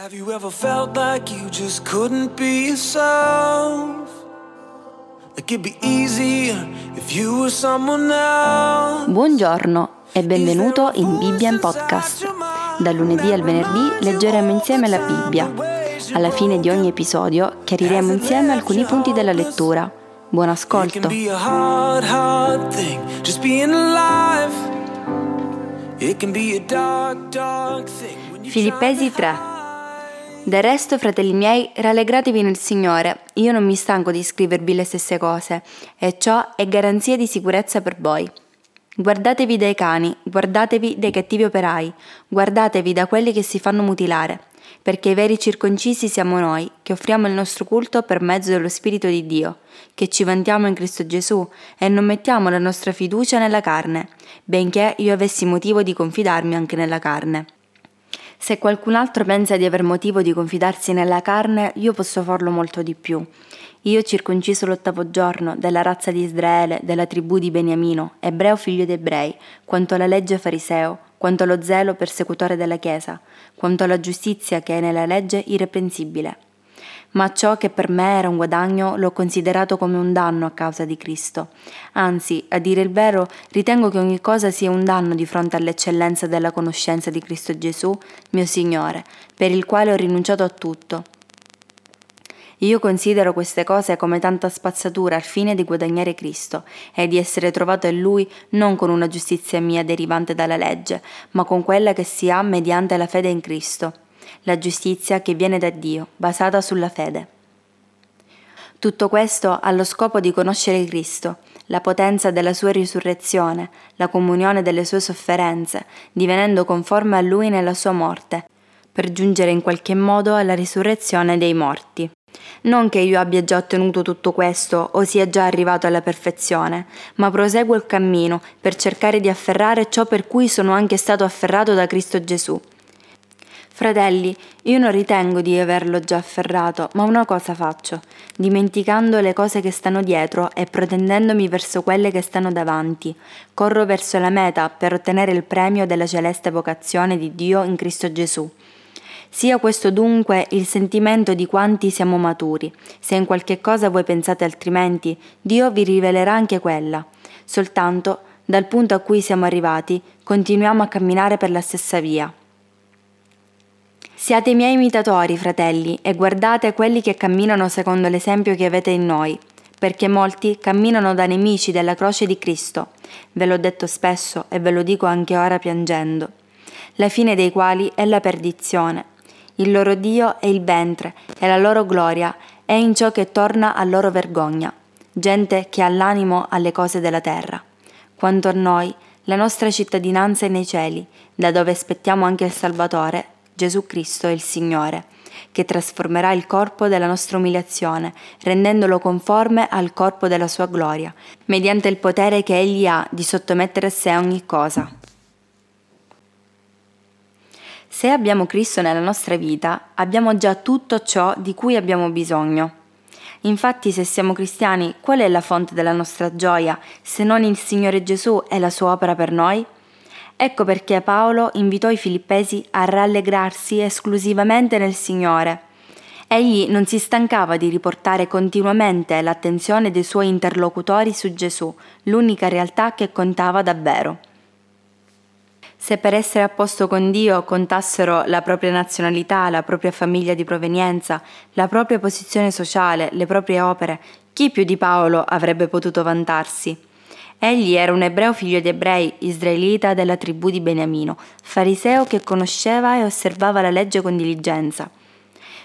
Have you ever felt like you just couldn't be yourself? Like it'd be easier if you were someone else. Buongiorno e benvenuto in Bibbia in Podcast. Da lunedì al venerdì leggeremo insieme la Bibbia. Alla fine di ogni episodio chiariremo insieme alcuni punti della lettura. Buon ascolto. Filippesi 3 Del resto, fratelli miei, rallegratevi nel Signore. Io non mi stanco di scrivervi le stesse cose, e ciò è garanzia di sicurezza per voi. Guardatevi dai cani, guardatevi dai cattivi operai, guardatevi da quelli che si fanno mutilare, perché i veri circoncisi siamo noi, che offriamo il nostro culto per mezzo dello Spirito di Dio, che ci vantiamo in Cristo Gesù e non mettiamo la nostra fiducia nella carne, benché io avessi motivo di confidarmi anche nella carne. Se qualcun altro pensa di aver motivo di confidarsi nella carne, io posso farlo molto di più. Io circonciso l'ottavo giorno, della razza di Israele, della tribù di Beniamino, ebreo figlio di ebrei, quanto alla legge fariseo, quanto allo zelo persecutore della Chiesa, quanto alla giustizia che è nella legge irreprensibile. Ma ciò che per me era un guadagno l'ho considerato come un danno a causa di Cristo. Anzi, a dire il vero, ritengo che ogni cosa sia un danno di fronte all'eccellenza della conoscenza di Cristo Gesù, mio Signore, per il quale ho rinunciato a tutto. Io considero queste cose come tanta spazzatura al fine di guadagnare Cristo e di essere trovato in Lui non con una giustizia mia derivante dalla legge, ma con quella che si ha mediante la fede in Cristo, la giustizia che viene da Dio, basata sulla fede. Tutto questo allo scopo di conoscere Cristo, la potenza della sua risurrezione, la comunione delle sue sofferenze, divenendo conforme a Lui nella sua morte, per giungere in qualche modo alla risurrezione dei morti. Non che io abbia già ottenuto tutto questo o sia già arrivato alla perfezione, ma proseguo il cammino per cercare di afferrare ciò per cui sono anche stato afferrato da Cristo Gesù. Fratelli, io non ritengo di averlo già afferrato, ma una cosa faccio, dimenticando le cose che stanno dietro e protendendomi verso quelle che stanno davanti, corro verso la meta per ottenere il premio della celeste vocazione di Dio in Cristo Gesù. Sia questo dunque il sentimento di quanti siamo maturi. Se in qualche cosa voi pensate altrimenti, Dio vi rivelerà anche quella. Soltanto, dal punto a cui siamo arrivati, continuiamo a camminare per la stessa via. Siate i miei imitatori, fratelli, e guardate quelli che camminano secondo l'esempio che avete in noi, perché molti camminano da nemici della croce di Cristo. Ve l'ho detto spesso e ve lo dico anche ora piangendo. La fine dei quali è la perdizione. Il loro Dio è il ventre e la loro gloria è in ciò che torna a loro vergogna, gente che ha l'animo alle cose della terra. Quanto a noi, la nostra cittadinanza è nei cieli, da dove aspettiamo anche il Salvatore, Gesù Cristo il Signore, che trasformerà il corpo della nostra umiliazione, rendendolo conforme al corpo della sua gloria, mediante il potere che Egli ha di sottomettere a sé ogni cosa. Se abbiamo Cristo nella nostra vita, abbiamo già tutto ciò di cui abbiamo bisogno. Infatti, se siamo cristiani, qual è la fonte della nostra gioia se non il Signore Gesù e la sua opera per noi? Ecco perché Paolo invitò i filippesi a rallegrarsi esclusivamente nel Signore. Egli non si stancava di riportare continuamente l'attenzione dei suoi interlocutori su Gesù, l'unica realtà che contava davvero. Se per essere a posto con Dio contassero la propria nazionalità, la propria famiglia di provenienza, la propria posizione sociale, le proprie opere, chi più di Paolo avrebbe potuto vantarsi? Egli era un ebreo figlio di ebrei, israelita della tribù di Beniamino, fariseo che conosceva e osservava la legge con diligenza.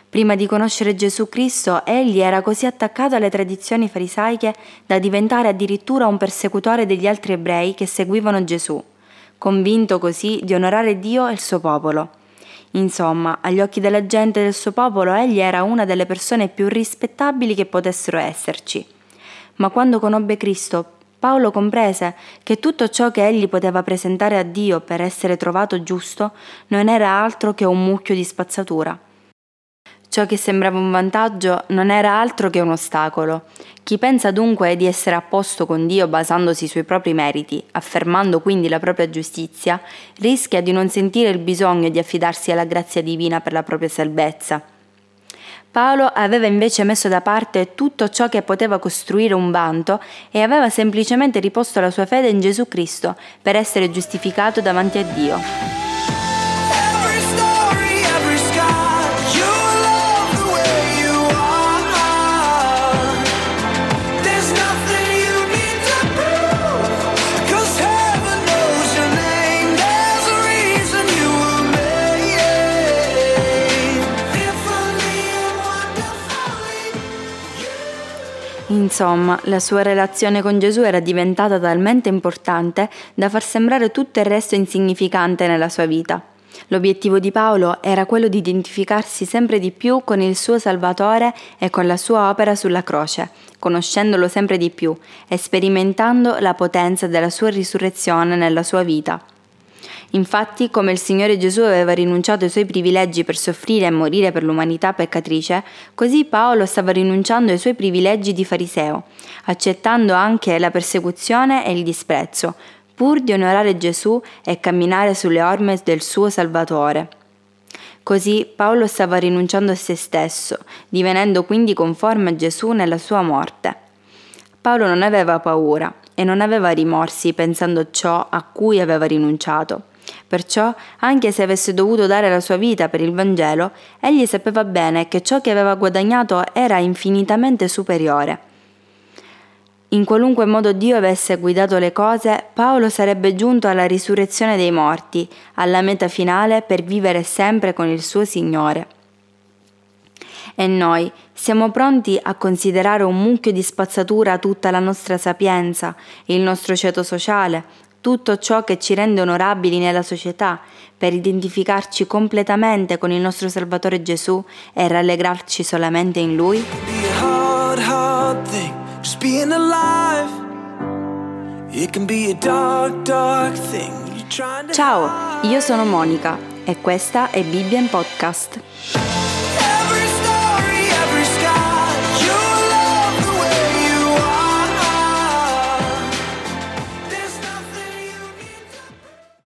Prima di conoscere Gesù Cristo, egli era così attaccato alle tradizioni farisaiche da diventare addirittura un persecutore degli altri ebrei che seguivano Gesù convinto così di onorare Dio e il suo popolo. Insomma, agli occhi della gente del suo popolo egli era una delle persone più rispettabili che potessero esserci. Ma quando conobbe Cristo, Paolo comprese che tutto ciò che egli poteva presentare a Dio per essere trovato giusto non era altro che un mucchio di spazzatura. Ciò che sembrava un vantaggio non era altro che un ostacolo. Chi pensa dunque di essere a posto con Dio basandosi sui propri meriti, affermando quindi la propria giustizia, rischia di non sentire il bisogno di affidarsi alla grazia divina per la propria salvezza. Paolo aveva invece messo da parte tutto ciò che poteva costruire un vanto e aveva semplicemente riposto la sua fede in Gesù Cristo per essere giustificato davanti a Dio. Insomma, la sua relazione con Gesù era diventata talmente importante da far sembrare tutto il resto insignificante nella sua vita. L'obiettivo di Paolo era quello di identificarsi sempre di più con il suo Salvatore e con la sua opera sulla croce, conoscendolo sempre di più e sperimentando la potenza della sua risurrezione nella sua vita. Infatti, come il Signore Gesù aveva rinunciato ai suoi privilegi per soffrire e morire per l'umanità peccatrice, così Paolo stava rinunciando ai suoi privilegi di fariseo, accettando anche la persecuzione e il disprezzo, pur di onorare Gesù e camminare sulle orme del suo Salvatore. Così Paolo stava rinunciando a se stesso, divenendo quindi conforme a Gesù nella sua morte. Paolo non aveva paura e non aveva rimorsi pensando ciò a cui aveva rinunciato. Perciò, anche se avesse dovuto dare la sua vita per il Vangelo, egli sapeva bene che ciò che aveva guadagnato era infinitamente superiore. In qualunque modo Dio avesse guidato le cose, Paolo sarebbe giunto alla risurrezione dei morti, alla meta finale per vivere sempre con il suo Signore. E noi siamo pronti a considerare un mucchio di spazzatura tutta la nostra sapienza, il nostro ceto sociale, tutto ciò che ci rende onorabili nella società, per identificarci completamente con il nostro Salvatore Gesù e rallegrarci solamente in Lui? Ciao, io sono Monica e questa è Bibbia in Podcast.